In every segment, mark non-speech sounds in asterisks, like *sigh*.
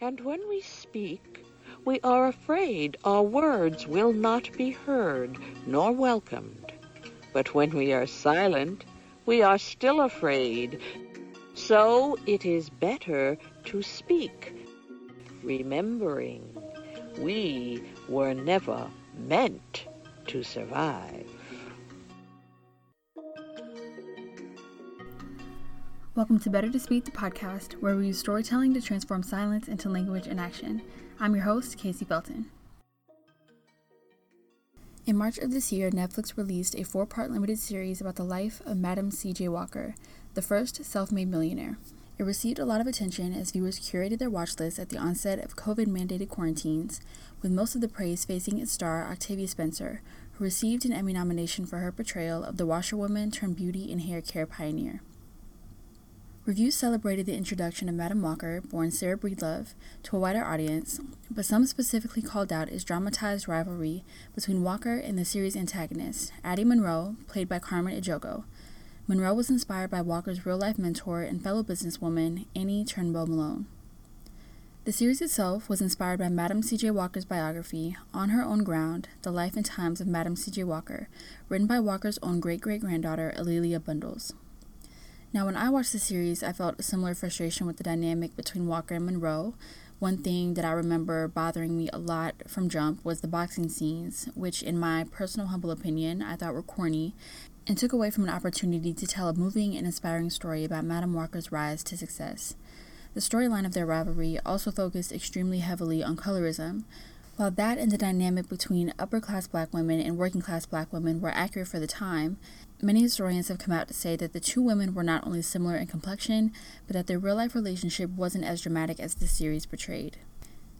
And when we speak, we are afraid our words will not be heard nor welcomed. But when we are silent, we are still afraid. So it is better to speak, remembering we were never meant to survive. Welcome to Better to Speak, the podcast, where we use storytelling to transform silence into language and action. I'm your host, Casey Belton. In March of this year, Netflix released a four part limited series about the life of Madam C.J. Walker, the first self made millionaire. It received a lot of attention as viewers curated their watch list at the onset of COVID mandated quarantines, with most of the praise facing its star, Octavia Spencer, who received an Emmy nomination for her portrayal of the washerwoman turned beauty and hair care pioneer. Reviews celebrated the introduction of Madam Walker, born Sarah Breedlove, to a wider audience, but some specifically called out its dramatized rivalry between Walker and the series antagonist, Addie Monroe, played by Carmen Ejogo. Monroe was inspired by Walker's real life mentor and fellow businesswoman, Annie Turnbull Malone. The series itself was inspired by Madam C.J. Walker's biography, On Her Own Ground The Life and Times of Madam C.J. Walker, written by Walker's own great great granddaughter, A'Lelia Bundles. Now, when I watched the series, I felt a similar frustration with the dynamic between Walker and Monroe. One thing that I remember bothering me a lot from Jump was the boxing scenes, which, in my personal humble opinion, I thought were corny and took away from an opportunity to tell a moving and inspiring story about Madam Walker's rise to success. The storyline of their rivalry also focused extremely heavily on colorism. While that and the dynamic between upper class black women and working class black women were accurate for the time, Many historians have come out to say that the two women were not only similar in complexion, but that their real life relationship wasn't as dramatic as the series portrayed.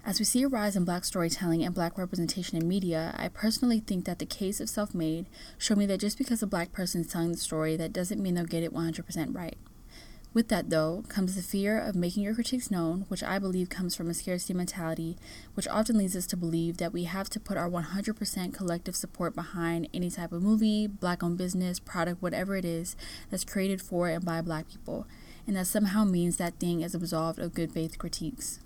As we see a rise in black storytelling and black representation in media, I personally think that the case of Self Made showed me that just because a black person is telling the story, that doesn't mean they'll get it 100% right. With that, though, comes the fear of making your critiques known, which I believe comes from a scarcity mentality, which often leads us to believe that we have to put our 100% collective support behind any type of movie, black owned business, product, whatever it is that's created for and by black people, and that somehow means that thing is absolved of good faith critiques.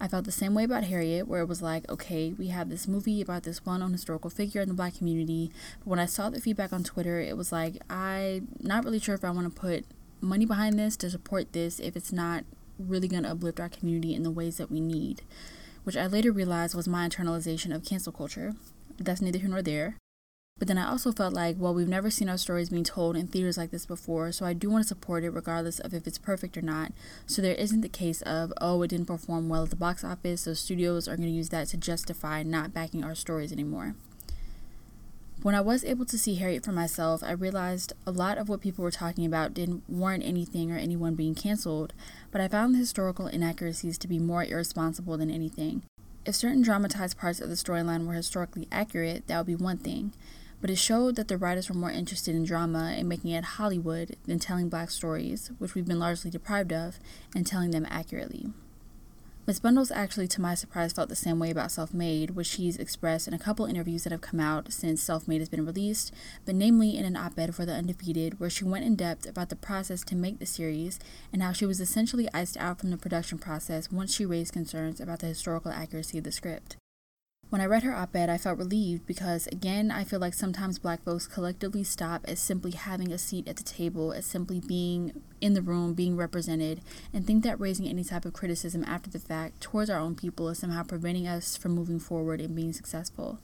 I felt the same way about Harriet, where it was like, okay, we have this movie about this well known historical figure in the black community. But when I saw the feedback on Twitter, it was like, I'm not really sure if I want to put money behind this to support this if it's not really going to uplift our community in the ways that we need, which I later realized was my internalization of cancel culture. That's neither here nor there. But then I also felt like, well, we've never seen our stories being told in theaters like this before, so I do want to support it regardless of if it's perfect or not. So there isn't the case of, oh, it didn't perform well at the box office, so studios are going to use that to justify not backing our stories anymore. When I was able to see Harriet for myself, I realized a lot of what people were talking about didn't warrant anything or anyone being canceled, but I found the historical inaccuracies to be more irresponsible than anything. If certain dramatized parts of the storyline were historically accurate, that would be one thing, but it showed that the writers were more interested in drama and making it Hollywood than telling black stories, which we've been largely deprived of, and telling them accurately. Miss Bundles actually, to my surprise, felt the same way about Self Made, which she's expressed in a couple interviews that have come out since Self Made has been released, but namely in an op ed for The Undefeated, where she went in depth about the process to make the series and how she was essentially iced out from the production process once she raised concerns about the historical accuracy of the script. When I read her op ed, I felt relieved because, again, I feel like sometimes black folks collectively stop at simply having a seat at the table, as simply being in the room, being represented, and think that raising any type of criticism after the fact towards our own people is somehow preventing us from moving forward and being successful.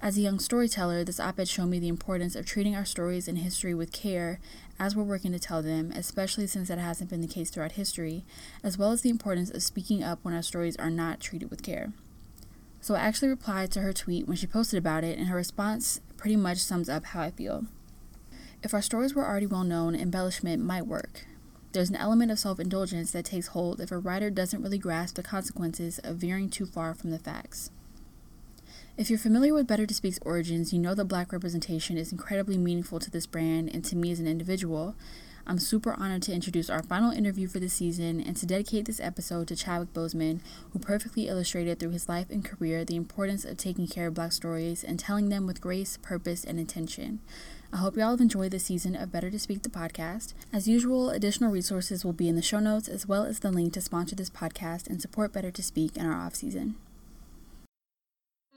As a young storyteller, this op ed showed me the importance of treating our stories and history with care as we're working to tell them, especially since that hasn't been the case throughout history, as well as the importance of speaking up when our stories are not treated with care. So I actually replied to her tweet when she posted about it, and her response pretty much sums up how I feel. If our stories were already well known, embellishment might work. There's an element of self indulgence that takes hold if a writer doesn't really grasp the consequences of veering too far from the facts. If you're familiar with Better to Speak's origins, you know that black representation is incredibly meaningful to this brand and to me as an individual, I'm super honored to introduce our final interview for the season and to dedicate this episode to Chadwick Boseman, who perfectly illustrated through his life and career the importance of taking care of black stories and telling them with grace, purpose, and intention. I hope y'all have enjoyed this season of Better to Speak the podcast. As usual, additional resources will be in the show notes as well as the link to sponsor this podcast and support Better to Speak in our off season.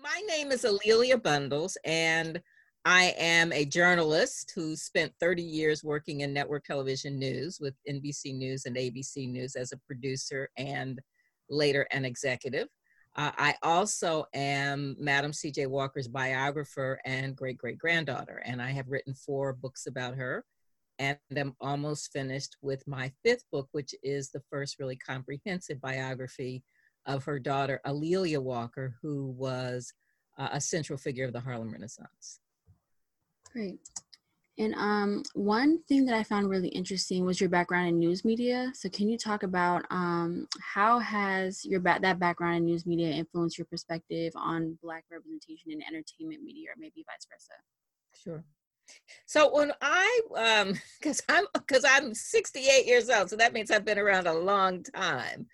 My name is A'Lelia Bundles, and I am a journalist who spent 30 years working in network television news with NBC News and ABC News as a producer and later an executive. Uh, I also am Madam C.J. Walker's biographer and great great granddaughter, and I have written four books about her. And I'm almost finished with my fifth book, which is the first really comprehensive biography of her daughter, A'Lelia Walker, who was uh, a central figure of the Harlem Renaissance. Great. And um, one thing that I found really interesting was your background in news media. So can you talk about um, how has your ba- that background in news media influenced your perspective on Black representation in entertainment media, or maybe vice versa? Sure. So when I, um, *laughs* because I'm because I'm 68 years old, so that means I've been around a long time.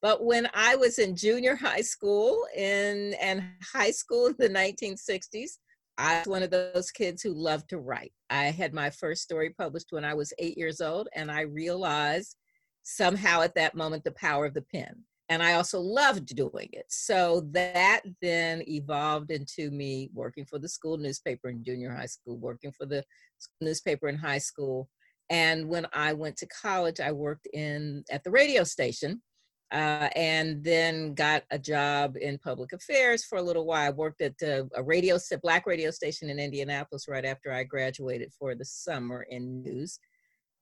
But when I was in junior high school in and high school in the 1960s, I was one of those kids who loved to write. I had my first story published when I was eight years old, and I realized somehow at that moment the power of the pen. And I also loved doing it. So that then evolved into me working for the school newspaper in junior high school, working for the newspaper in high school. And when I went to college, I worked in at the radio station uh, and then got a job in public affairs for a little while. I worked at a, a radio, black radio station in Indianapolis right after I graduated for the summer in news,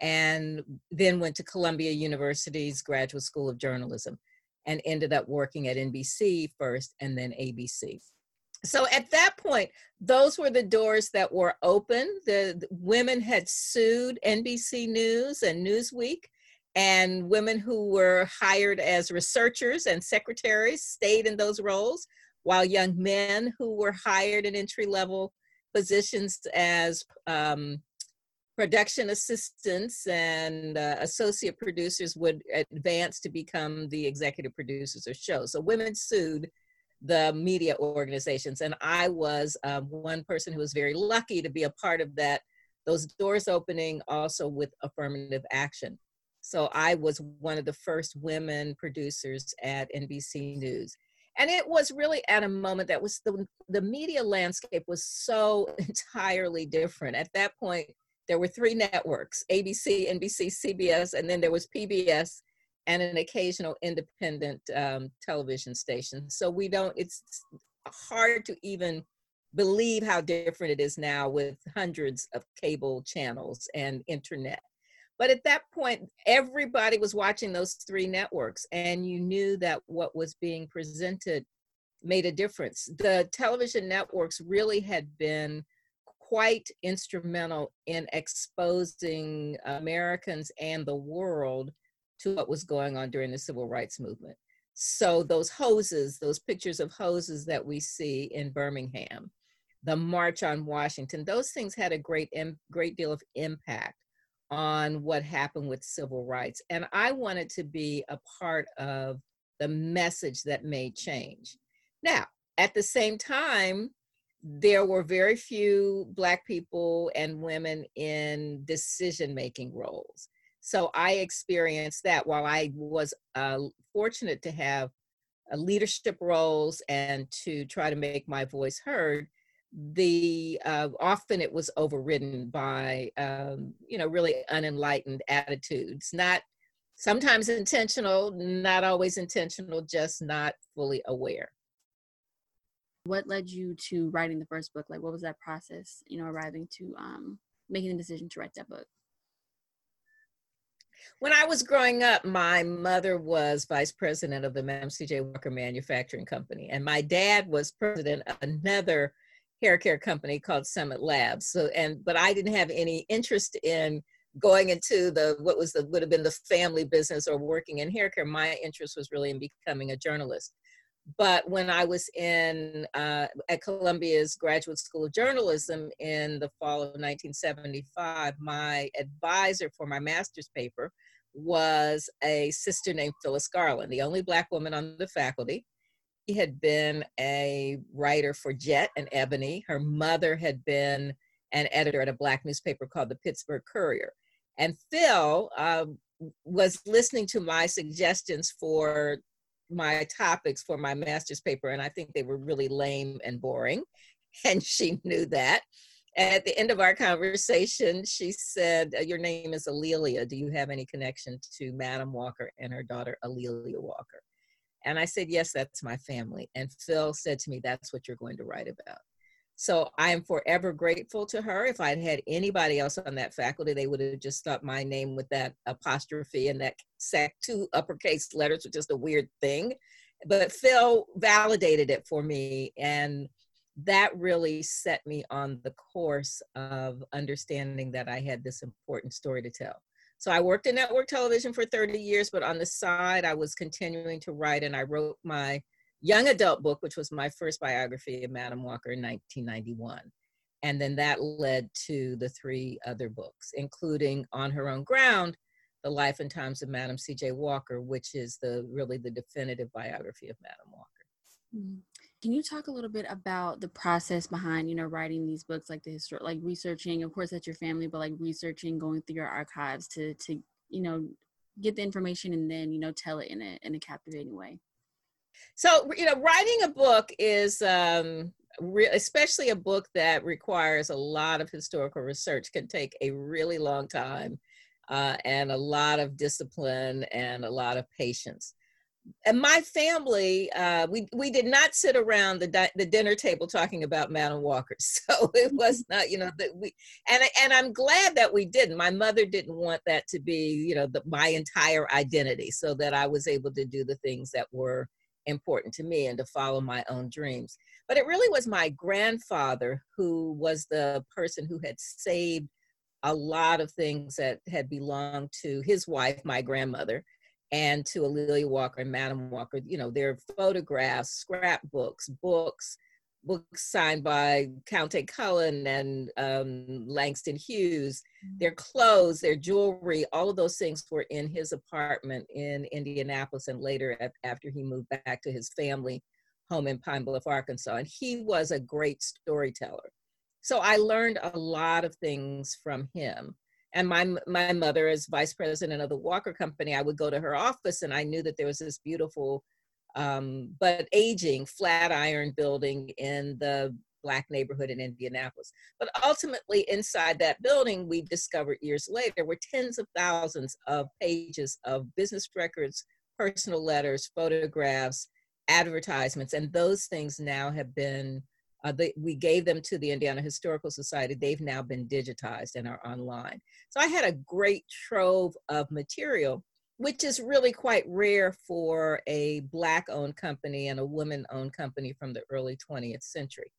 and then went to Columbia University's Graduate School of Journalism, and ended up working at NBC first and then ABC. So at that point, those were the doors that were open. The, the women had sued NBC News and Newsweek and women who were hired as researchers and secretaries stayed in those roles, while young men who were hired in entry level positions as um, production assistants and uh, associate producers would advance to become the executive producers of shows. So women sued the media organizations, and I was um, one person who was very lucky to be a part of that. Those doors opening also with affirmative action. So I was one of the first women producers at NBC News. And it was really at a moment that was the, the media landscape was so *laughs* entirely different. At that point, there were three networks ABC, NBC, CBS, and then there was PBS and an occasional independent um, television station. So we don't, it's hard to even believe how different it is now with hundreds of cable channels and internet. But at that point, everybody was watching those three networks, and you knew that what was being presented made a difference. The television networks really had been quite instrumental in exposing Americans and the world to what was going on during the civil rights movement. So, those hoses, those pictures of hoses that we see in Birmingham, the March on Washington, those things had a great, great deal of impact on what happened with civil rights. And I wanted to be a part of the message that made change. Now, at the same time, there were very few Black people and women in decision making roles. So I experienced that while I was uh, fortunate to have uh, leadership roles and to try to make my voice heard the uh, often it was overridden by um, you know really unenlightened attitudes not sometimes intentional not always intentional just not fully aware what led you to writing the first book like what was that process you know arriving to um, making the decision to write that book when I was growing up, my mother was vice president of the Madam C.J. Walker Manufacturing Company, and my dad was president of another hair care company called Summit Labs. So and but I didn't have any interest in going into the what was the would have been the family business or working in hair care. My interest was really in becoming a journalist. But when I was in uh, at Columbia's Graduate School of Journalism in the fall of 1975, my advisor for my master's paper was a sister named Phyllis Garland, the only black woman on the faculty had been a writer for Jet and Ebony. Her mother had been an editor at a black newspaper called the Pittsburgh Courier. And Phil um, was listening to my suggestions for my topics for my master's paper, and I think they were really lame and boring. *laughs* And she knew that. At the end of our conversation, she said, uh, Your name is A'Lelia. Do you have any connection to Madam Walker and her daughter, A'Lelia Walker? And I said, Yes, that's my family. And Phil said to me, That's what you're going to write about. So I am forever grateful to her. If I'd had anybody else on that faculty, they would have just thought my name with that apostrophe and that sec two uppercase letters was just a weird thing. But Phil validated it for me. And that really set me on the course of understanding that I had this important story to tell. So I worked in network television for 30 years, but on the side, I was continuing to write and I wrote my young adult book, which was my first biography of Madam Walker in 1991. And then that led to the three other books, including On Her Own Ground, The Life and Times of Madam C.J. Walker, which is the really the definitive biography of Madam Walker. Mm-hmm. Can you talk a little bit about the process behind, you know, writing these books, like the history, like researching, of course, that's your family, but like researching, going through your archives to, to, you know, get the information and then, you know, tell it in a in a captivating way. So, you know, writing a book is, um, re- especially a book that requires a lot of historical research, can take a really long time uh, and a lot of discipline and a lot of patience. And my family, uh, we we did not sit around the di- the dinner table talking about Madam Walker, *laughs* so it was not, you know, that we and and I'm glad that we didn't. My mother didn't want that to be, you know, the, my entire identity, so that I was able to do the things that were important to me and to follow my own dreams. But it really was my grandfather who was the person who had saved a lot of things that had belonged to his wife, my grandmother, and to A'Lelia Walker and Madam Walker. You know, their photographs, scrapbooks, books, books signed by Countee Cullen and um, Langston Hughes, mm. their clothes, their jewelry, all of those things were in his apartment in Indianapolis and later after he moved back to his family home in Pine Bluff, Arkansas. And he was a great storyteller. So I learned a lot of things from him. And my, my mother, as vice president of the Walker Company, I would go to her office and I knew that there was this beautiful um, but aging Flatiron building in the black neighborhood in Indianapolis. But ultimately, inside that building, we discovered years later were tens of thousands of pages of business records, personal letters, photographs, advertisements, and those things now have been. Uh, they, we gave them to the Indiana Historical Society. They've now been digitized and are online. So I had a great trove of material which is really quite rare for a black owned company and a woman owned company from the early 20th century.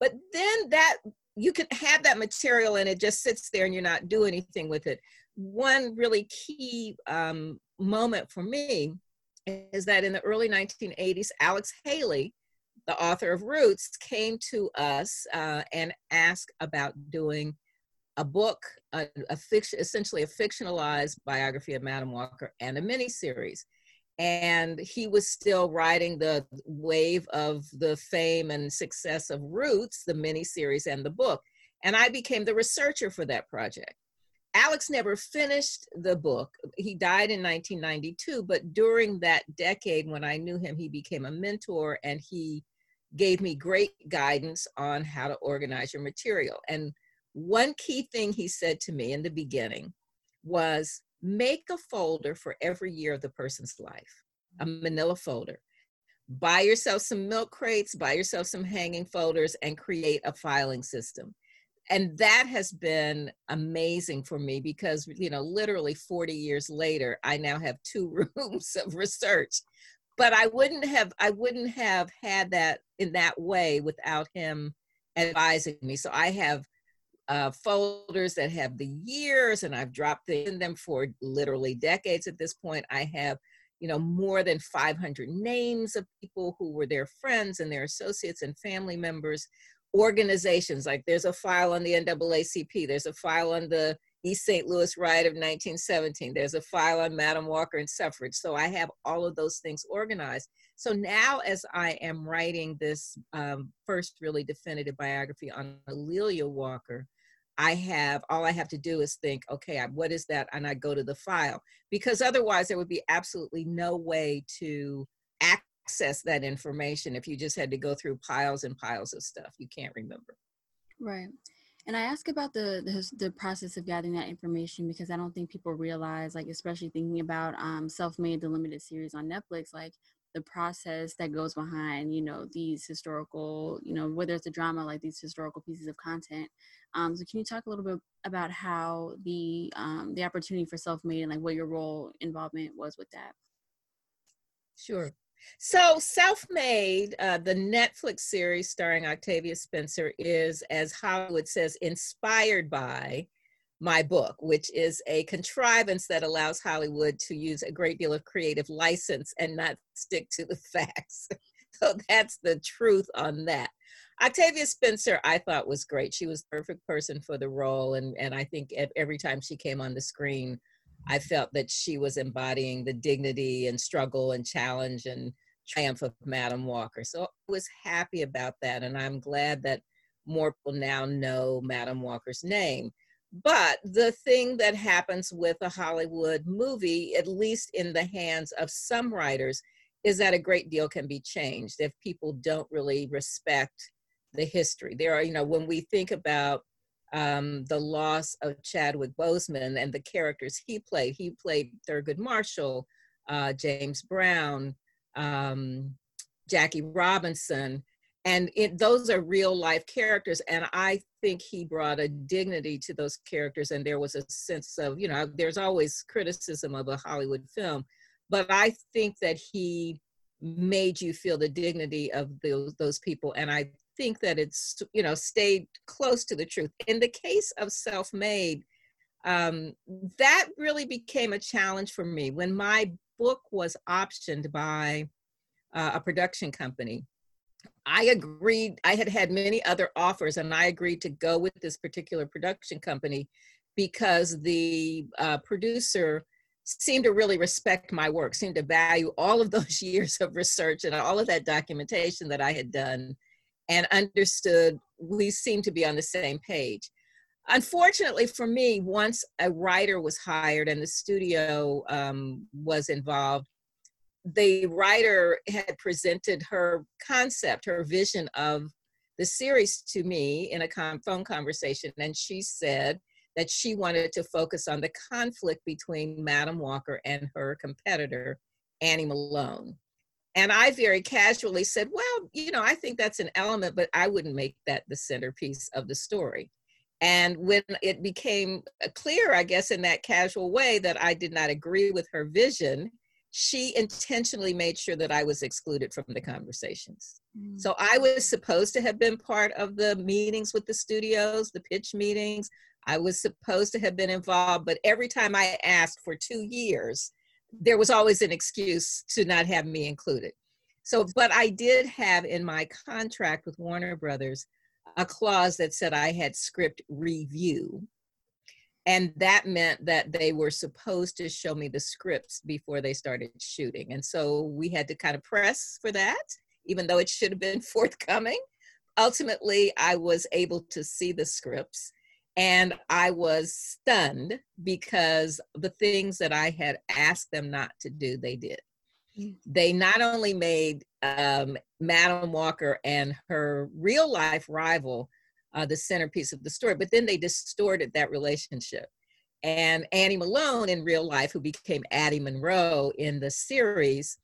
But then that you can have that material and it just sits there and you're not doing anything with it. One really key um, moment for me is that in the early 1980s, Alex Haley, the author of Roots, came to us uh, and asked about doing a book, a, a fiction, essentially a fictionalized biography of Madam Walker and a miniseries. And he was still riding the wave of the fame and success of Roots, the miniseries and the book. And I became the researcher for that project. Alex never finished the book. He died in 1992, but during that decade when I knew him, he became a mentor and he gave me great guidance on how to organize your material. And one key thing he said to me in the beginning was make a folder for every year of the person's life, a manila folder. Buy yourself some milk crates, buy yourself some hanging folders, and create a filing system. And that has been amazing for me because, you know, literally 40 years later, I now have two *laughs* rooms of research. But I wouldn't have, I wouldn't have had that in that way without him advising me. So I have uh, folders that have the years, and I've dropped in them for literally decades at this point. I have, you know, more than 500 names of people who were their friends and their associates and family members. Organizations like there's a file on the NAACP, there's a file on the East St. Louis riot of 1917, there's a file on Madam Walker and suffrage. So I have all of those things organized. So now, as I am writing this um, first really definitive biography on A'Lelia Walker, I have all I have to do is think, okay, what is that? And I go to the file because otherwise there would be absolutely no way to access that information if you just had to go through piles and piles of stuff you can't remember. Right. And I ask about the, the, the process of gathering that information because I don't think people realize, like especially thinking about um, self-made the limited series on Netflix, like the process that goes behind you know these historical you know whether it's a drama like these historical pieces of content. Um, so can you talk a little bit about how the um, the opportunity for self-made and like what your role involvement was with that? Sure so self-made uh, the netflix series starring octavia spencer is as hollywood says inspired by my book, which is a contrivance that allows Hollywood to use a great deal of creative license and not stick to the *laughs* facts. so that's the truth on that. Octavia Spencer, I thought was great. She was the perfect person for the role. And, and I think every time she came on the screen, I felt that she was embodying the dignity and struggle and challenge and triumph of Madam Walker. So I was happy about that. And I'm glad that more people now know Madam Walker's name. But the thing that happens with a Hollywood movie, at least in the hands of some writers, is that a great deal can be changed if people don't really respect the history. There are, you know, when we think about um, the loss of Chadwick Boseman and the characters he played, he played Thurgood Marshall, uh, James Brown, um, Jackie Robinson, and it, those are real life characters and i think he brought a dignity to those characters and there was a sense of you know there's always criticism of a hollywood film but i think that he made you feel the dignity of those those people and i think that it's you know stayed close to the truth. In the case of self-made um, that really became a challenge for me. When my book was optioned by uh, a production company I agreed, I had had many other offers, and I agreed to go with this particular production company because the uh, producer seemed to really respect my work, seemed to value all of those *laughs* years of research and all of that documentation that I had done, and understood we seemed to be on the same page. Unfortunately for me, once a writer was hired and the studio um, was involved, the writer had presented her concept, her vision of the series to me in a phone conversation, and she said that she wanted to focus on the conflict between Madam Walker and her competitor, Annie Malone. And I very casually said, Well, you know, I think that's an element, but I wouldn't make that the centerpiece of the story. And when it became clear, I guess, in that casual way that I did not agree with her vision, she intentionally made sure that I was excluded from the conversations. Mm. So I was supposed to have been part of the meetings with the studios, the pitch meetings. I was supposed to have been involved, but every time I asked for two years, there was always an excuse to not have me included. So, but I did have in my contract with Warner Brothers a clause that said I had script review. And that meant that they were supposed to show me the scripts before they started shooting. And so we had to kind of press for that even though it should have been *laughs* forthcoming. Ultimately i was able to see the scripts and i was stunned because the things that i had asked them not to do they did mm. they not only made um, madam walker and her real life rival uh, the centerpiece of the story. But then they distorted that relationship. And Annie Malone in real life, who became Addie Monroe in the series,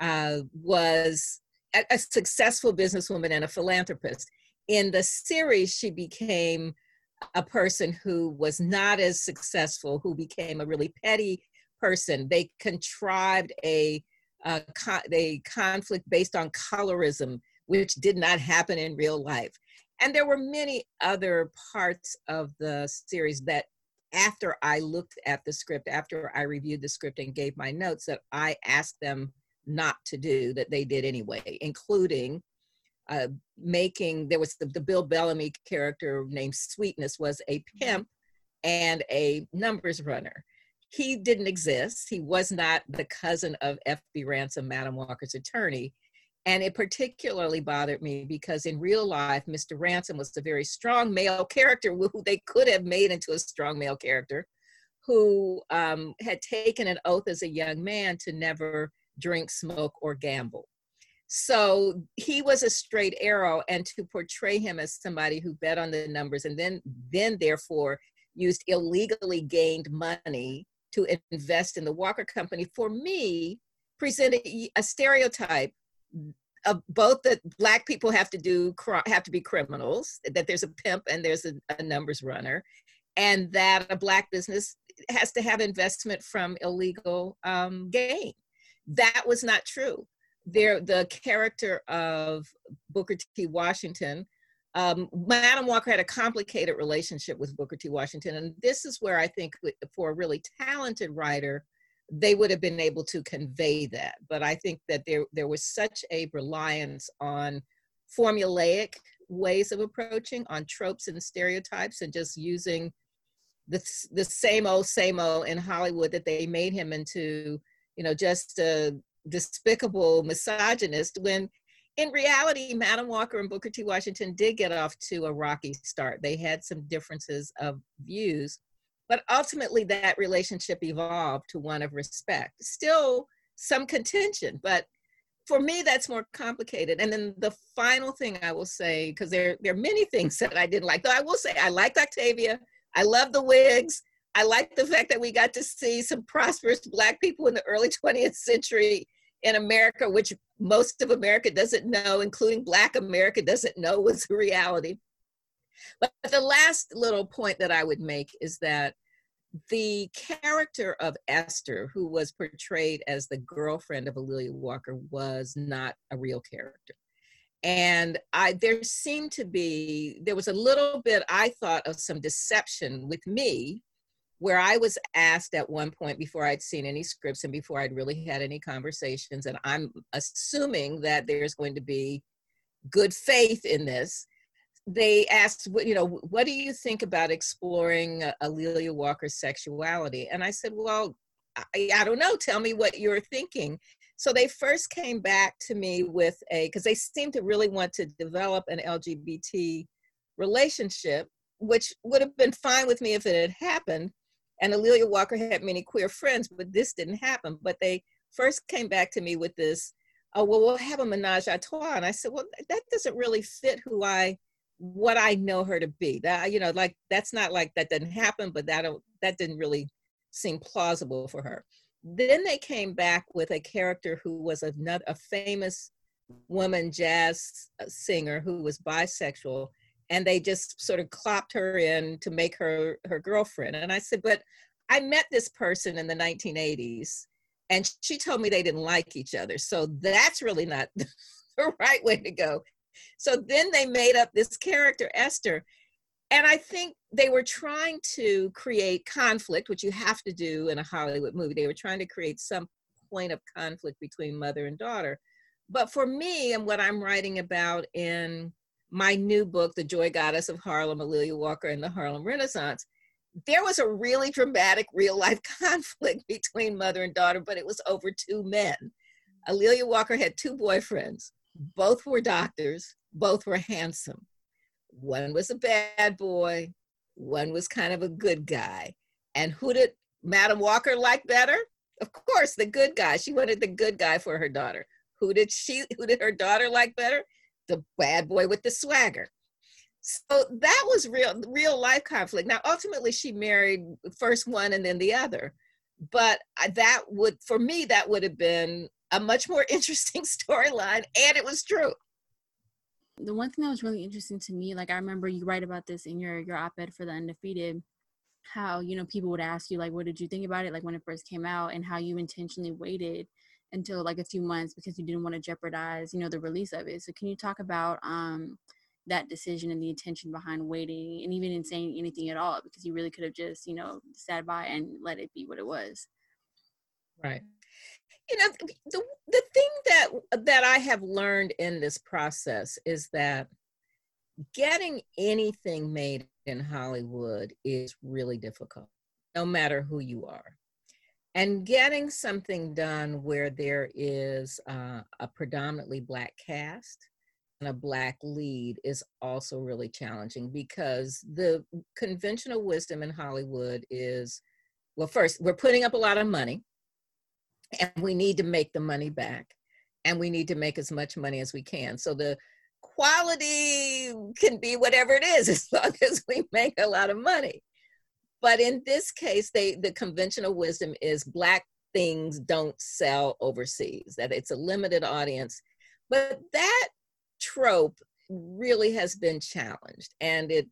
uh, was a, a successful businesswoman and a philanthropist. In the series, she became a person who was not as successful, who became a really petty person. They contrived a, a, a conflict based on colorism, which did not happen in real life and there were many other parts of the series that after I looked at the script, after I reviewed the script and gave my notes, that I asked them not to do that they did anyway, including uh, making there was the, the, Bill Bellamy character named Sweetness was a pimp and a numbers runner. He didn't exist. He was not the cousin of F.B. Ransom, Madam Walker's attorney And it particularly bothered me because in real life, Mr. Ransom was a very strong male character who they could have made into a strong male character who um, had taken an oath as a young man to never drink, smoke, or gamble. So he was a straight arrow, and to portray him as somebody who bet on the numbers and then, then therefore used illegally gained money to invest in the Walker Company, for me, presented a stereotype of both that black people have to do have to be criminals, that there's a pimp and there's a, a numbers runner, and that a black business has to have investment from illegal um, gain. That was not true. There, the character of Booker T. Washington, um, Madam Walker had a complicated relationship with Booker T. Washington, and this is where I think for a really talented writer, they would have been able to convey that. But I think that there there was such a reliance on formulaic ways of approaching, on tropes and stereotypes, and just using the the same old same old in Hollywood that they made him into, you know, just a despicable misogynist when in reality, Madam Walker and Booker T. Washington did get off to a rocky start. They had some differences of views, but ultimately that relationship evolved to one of respect. Still some contention, but for me that's more complicated. And then the final thing I will say, because there, there are many things that I didn't like, though I will say I liked Octavia. I love the wigs. I like the fact that we got to see some prosperous Black people in the early *laughs* 20th century in America, which most of America doesn't know, including Black America doesn't know was a reality. But the last little point that I would make is that the character of Esther, who was portrayed as the girlfriend of A'Lelia Walker, was not a real character and i there seemed to be there was a little bit i thought of some deception with me where i was asked at one point before i'd seen any scripts and before i'd really had any conversations and i'm assuming that there's going to be good faith in this they asked what you know what do you think about exploring uh, A'Lelia Walker's sexuality and I said well I, I don't know tell me what you're thinking so they first came back to me with a, because they seemed to really want to develop an LGBT relationship, which would have been fine with me if it had happened. And A'Lelia Walker had many queer friends, but this didn't happen. But they first came back to me with this, oh, well, we'll have a menage a trois. And I said, well, that doesn't really fit who I, what I know her to be. That, you know, like, that's not like that didn't happen, but that, don't, that didn't really seem plausible for her. Then they came back with a character who was another, a famous woman jazz uh, singer who was bisexual and they just sort of clopped her in to make her her girlfriend and i said but i met this person in the 1980s and she told me they didn't like each other so that's really not *laughs* the right way to go so then they made up this character esther and I think they were trying to create conflict, which you have to do in a Hollywood movie. They were trying to create some point of conflict between mother and daughter. But for me, and what I'm writing about in my new book, The Joy Goddess of Harlem, A'Lelia Walker and the Harlem Renaissance, there was a really dramatic real life *laughs* conflict between mother and daughter, but it was over two men. A'Lelia Walker had two boyfriends. Both were doctors, both were handsome. One was a bad boy, one was kind of a good guy. And who did Madam Walker like better? Of course, the good guy. She wanted the good guy for her daughter. Who did she who did her daughter like better? The bad boy with the swagger. So that was real real life conflict. Now ultimately she married first one and then the other. But that would for me that would have been a much more *laughs* interesting storyline and it was true the one thing that was really interesting to me, like I remember you write about this in your your op-ed for the undefeated, how you know people would ask you like, what did you think about it, like when it first came out, and how you intentionally waited until like a few months because you didn't want to jeopardize you know the release of it. So can you talk about um that decision and the intention behind waiting and even in saying anything at all? Because you really could have just you know sat by and let it be what it was. Right. You know the, the thing that that i have learned in this process is that getting anything made in hollywood is really difficult no matter who you are And getting something done where there is uh, a predominantly Black cast and a Black lead is also really challenging because the conventional wisdom in Hollywood is well, first, we're putting up a lot of money and we need to make the money back and we need to make as much money as we can. So the quality can be whatever it is *laughs* as long as we make a lot of money. But in this case, they the conventional wisdom is black things don't sell overseas, that it's a limited audience. But that trope really has been challenged and it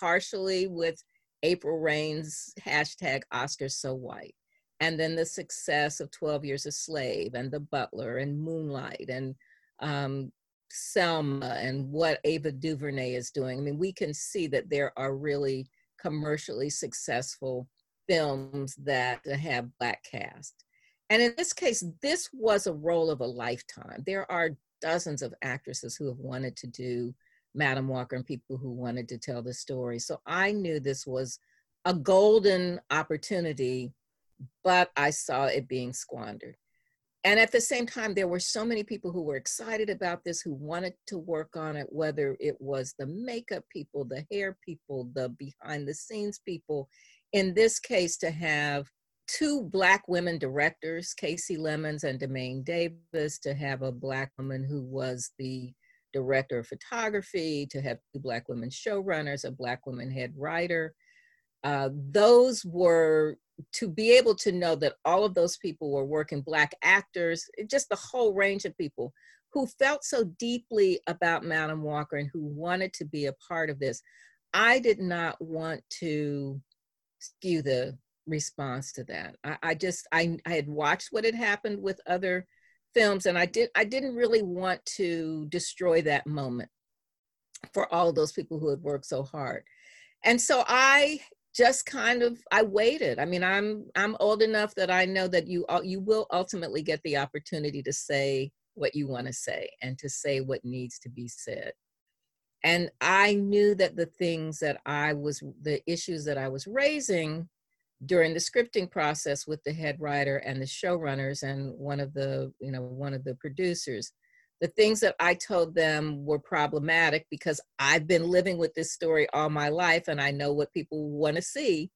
partially with April Reign's hashtag Oscars So White and then the success of 12 Years a Slave and The Butler and Moonlight and um, Selma and what Ava DuVernay is doing. I mean, we can see that there are really commercially successful films that have Black cast. And in this case, this was a role of a lifetime. There are dozens of actresses who have wanted to do Madam Walker and people who wanted to tell the story. So I knew this was a golden opportunity but I saw it being squandered. And at the same time, there were so many people who were excited about this, who wanted to work on it, whether it was the makeup people, the hair people, the behind the scenes people. In this case, to have two Black women directors, Kasi Lemmons and DeMane Davis, to have a Black woman who was the director of photography, to have two Black women showrunners, a Black woman head writer. Uh, those were to be able to know that all of those people were working black actors just the whole range of people who felt so deeply about madam walker and who wanted to be a part of this. I did not want to skew the response to that. I, I just I, I had watched what had happened with other films and i did i didn't really want to destroy that moment for all those people who had worked so hard. And so i just kind of I waited. I mean, I'm I'm old enough that I know that you you will ultimately get the opportunity to say what you want to say and to say what needs to be said. And I knew that the things that I was the issues that I was raising during the scripting process with the head writer and the showrunners and one of the you know one of the producers the things that I told them were problematic because I've been living with this story all my life and I know what people want to see,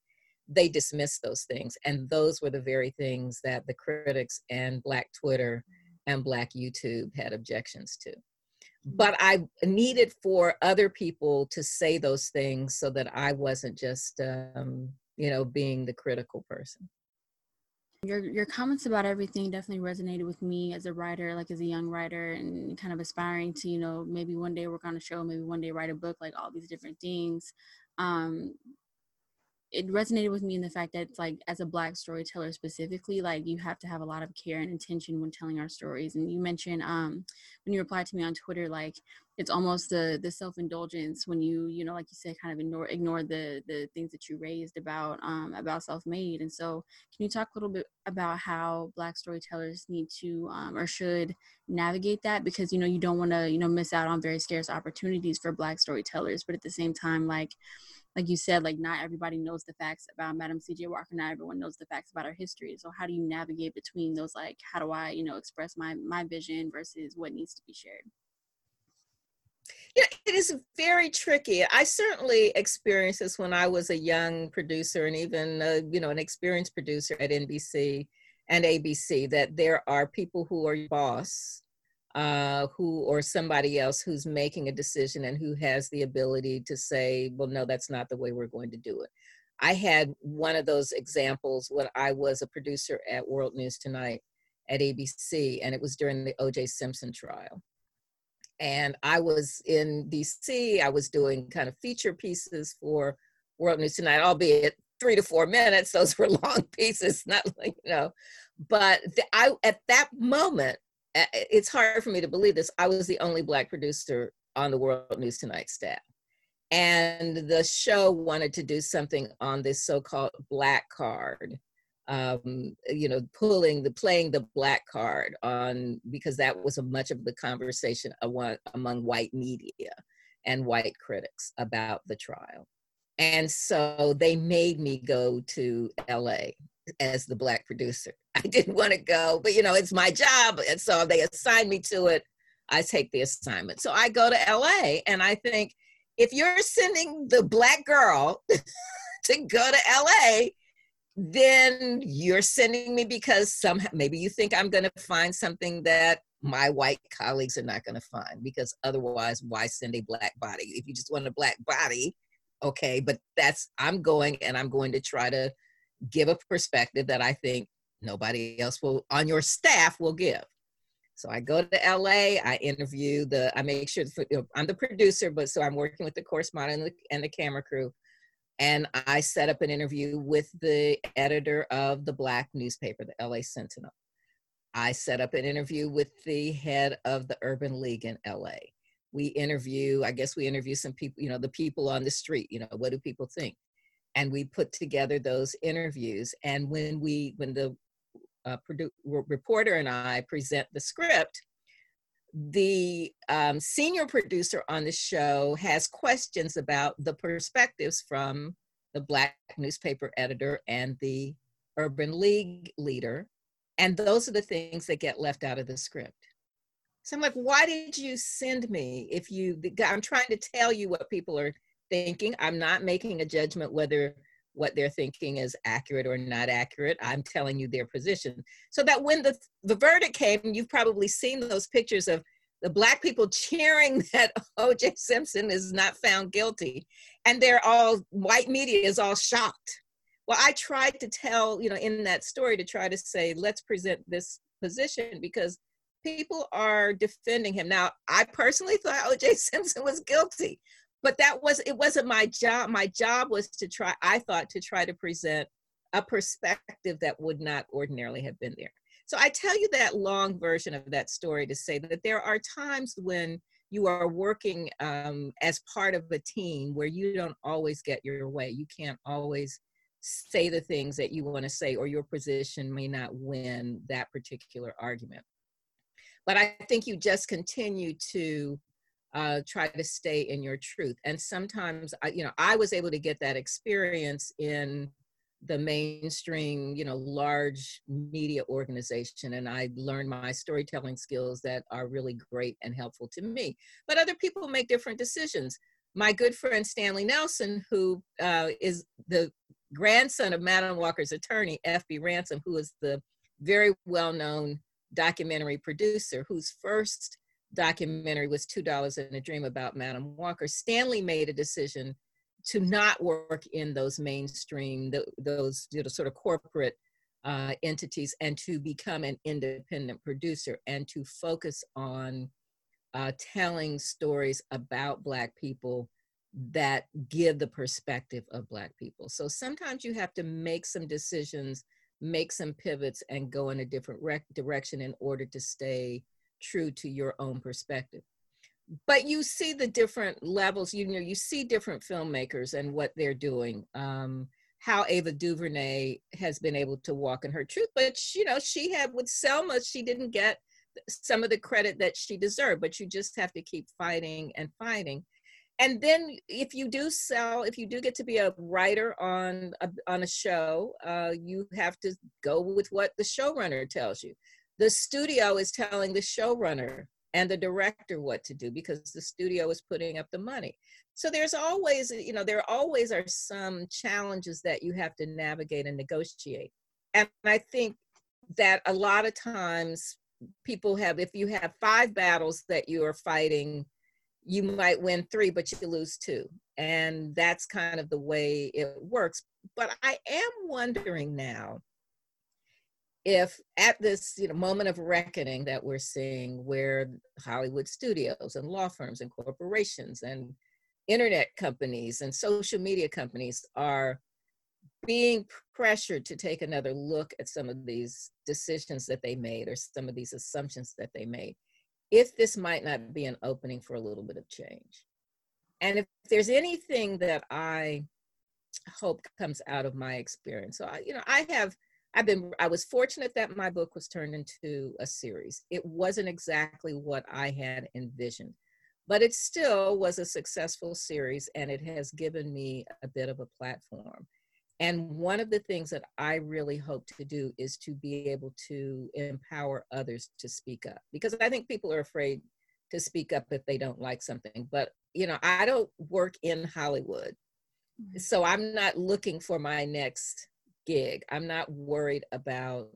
they dismissed those things. And those were the very things that the critics and Black Twitter and Black YouTube had objections to. But I needed for other people to say those things so that I wasn't just, um, you know, being the critical person. Your your comments about everything definitely resonated with me as a writer, like as a young writer, and kind of aspiring to, you know, maybe one day work on a show, maybe one day write a book, like all these different things. Um, it resonated with me in the fact that it's like as a black storyteller specifically like you have to have a lot of care and intention when telling our stories and you mentioned um when you replied to me on twitter like it's almost the the self-indulgence when you you know like you said kind of ignore ignore the the things that you raised about um about self-made and so can you talk a little bit about how black storytellers need to um, or should navigate that because you know you don't want to you know miss out on very scarce opportunities for black storytellers but at the same time like like you said, like not everybody knows the facts about Madam C.J. Walker. Not everyone knows the facts about our history. So how do you navigate between those? Like, how do I, you know, express my my vision versus what needs to be shared? Yeah, it is very tricky. I certainly experienced this when I was a young producer and even, uh, you know, an experienced producer at NBC and ABC. That there are people who are boss uh, who or somebody else who's making a decision and who has the ability to say, well, no, that's not the way we're going to do it. I had one of those examples when I was a producer at World News Tonight at ABC, and it was during the O.J. Simpson trial. And I was in DC, I was doing kind of feature pieces for World News Tonight, albeit three to four minutes. *laughs* Those were long pieces, not like, you know. But the, I, at that moment, it's hard for me to believe this. I was the only Black producer on the World News Tonight staff. And the show wanted to do something on this so called Black card. Um, you know, pulling the playing the black card on because that was a much of the conversation among, among white media and white critics about the trial. And so they made me go to LA as the black producer. *laughs* I didn't want to go, but you know, it's my job. And so they assigned me to it. I take the assignment. So I go to LA and I think if you're sending the black girl *laughs* to go to LA, then you're sending me because some maybe you think I'm going to find something that my white colleagues are not going to find because otherwise why send a black body if you just want a black body okay but that's i'm going and i'm going to try to give a perspective that I think nobody else will on your staff will give. So I go to LA, I interview the, I make sure I'm the producer, but so I'm working with the correspondent and the, and the camera crew. And I set up an interview with the editor of the Black newspaper, the LA Sentinel. I set up an interview with the head of the Urban League in LA. We interview, I guess we interview some people, you know, the people on the street, you know, what do people think? and we put together those interviews. And when we, when the uh, produ- reporter and I present the script, the um, senior producer on the show has questions about the perspectives from the Black newspaper editor and the Urban League leader. And those are the things that get left out of the script. So I'm like, why did you send me if you, I'm trying to tell you what people are thinking. I'm not making a judgment whether what they're thinking is accurate or not accurate. I'm telling you their position. So that when the, the verdict came, you've probably seen those pictures of the black people cheering *laughs* that OJ Simpson is not found guilty. And they're all, white media is all shocked. Well, I tried to tell, you know, in that story to try to say, let's present this position because people are defending him. Now, I personally thought OJ *laughs* Simpson was guilty, but that was it wasn't my job. My job was to try i thought to try to present a perspective that would not ordinarily have been there. So i tell you that long version of that story to say that there are times when you are working um, as part of a team where you don't always get your way. You can't always say the things that you want to say or your position may not win that particular argument. But i think you just continue to uh, try to stay in your truth. And sometimes, I, you know, I was able to get that experience in the mainstream, you know, large media organization, and I learned my storytelling skills that are really great and helpful to me. But other people make different decisions. My good friend Stanley Nelson, who uh, is the grandson of Madam Walker's attorney, F.B. Ransom, who is the very well-known documentary producer, whose first documentary was Two Dollars and a Dream about Madam Walker, Stanley made a decision to not work in those mainstream, those you know, sort of corporate uh, entities and to become an independent producer and to focus on uh, telling stories about Black people that give the perspective of Black people. So sometimes you have to make some decisions, make some pivots, and go in a different direction in order to stay true to your own perspective. But you see the different levels you know you see different filmmakers and what they're doing um how ava duvernay has been able to walk in her truth but you know she had with selma she didn't get some of the credit that she deserved but you just have to keep fighting and fighting. And then if you do sell if you do get to be a writer on a, on a show uh, you have to go with what the showrunner tells you the studio is telling the showrunner and the director what to do because the studio is putting up the money. So there's always, you know, there always are some challenges that you have to navigate and negotiate. And I think that a lot of times people have, if you have five battles that you are fighting, you might win three, but you lose two. And that's kind of the way it works. But I am wondering now if at this you know moment of reckoning that we're seeing where hollywood studios and law firms and corporations and internet companies and social media companies are being pressured to take another look at some of these decisions that they made or some of these assumptions that they made if this might not be an opening for a little bit of change. And if there's anything that i hope comes out of my experience so i you know i have I've been, I was fortunate that my book was turned into a series. It wasn't exactly what I had envisioned, but it still was a successful series and it has given me a bit of a platform. And one of the things that I really hope to do is to be able to empower others to speak up because I think people are afraid to speak up if they don't like something. But, you know, I don't work in Hollywood. Mm-hmm. So I'm not looking for my next gig. I'm not worried about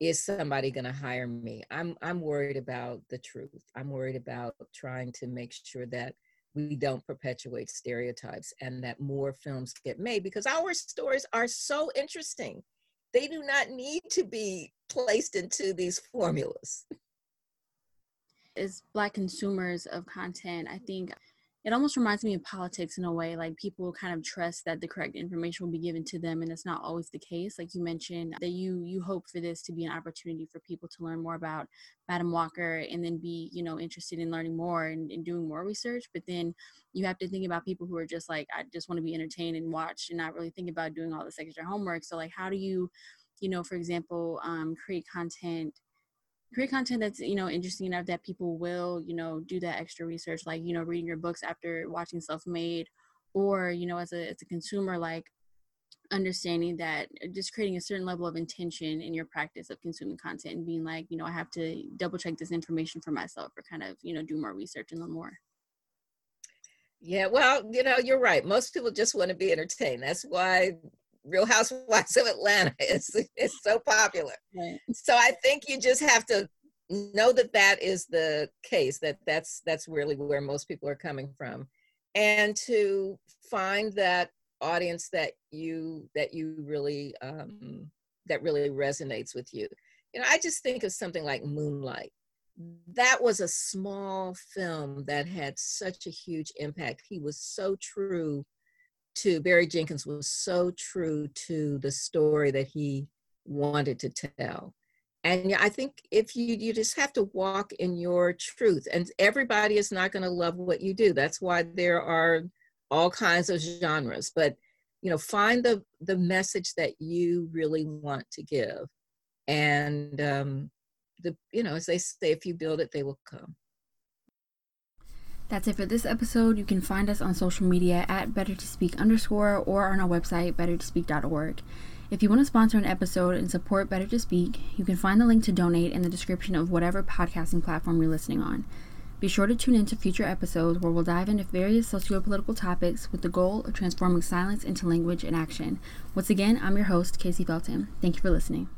is somebody going to hire me. I'm I'm worried about the truth. I'm worried about trying to make sure that we don't perpetuate stereotypes and that more films get made because our stories are so interesting. They do not need to be placed into these formulas. As Black consumers of content, I think it almost reminds me of politics in a way like people kind of trust that the correct information will be given to them and it's not always the case like you mentioned that you you hope for this to be an opportunity for people to learn more about madam walker and then be you know interested in learning more and, and doing more research but then you have to think about people who are just like i just want to be entertained and watch and not really think about doing all this extra homework. So like how do you you know for example um, create content create content that's you know interesting enough that people will you know do that extra research like you know reading your books after watching self-made or you know as a as a consumer like understanding that uh, just creating a certain level of intention in your practice of consuming content and being like you know i have to double check this information for myself or kind of you know do more research and learn more. Yeah well you know you're right. Most people just want to be entertained. That's why Real Housewives of Atlanta is is so popular. Right. So I think you just have to know that that is the case. That that's that's really where most people are coming from, and to find that audience that you that you really um, that really resonates with you. You know, I just think of something like Moonlight. That was a small film that had such a huge impact. He was so true to Barry Jenkins was so true to the story that he wanted to tell. And I think if you you just have to walk in your truth, and everybody is not going to love what you do. That's why there are all kinds of genres. But you know, find the the message that you really want to give, and um, the you know, as they say, if you build it, they will come. That's it for this episode. You can find us on social media at better to speak underscore or on our website bettertospeak.org. If you want to sponsor an episode and support Better to Speak, you can find the link to donate in the description of whatever podcasting platform you're listening on. Be sure to tune in to future episodes where we'll dive into various socio-political topics with the goal of transforming silence into language and action. Once again, I'm your host, Casey Felton. Thank you for listening.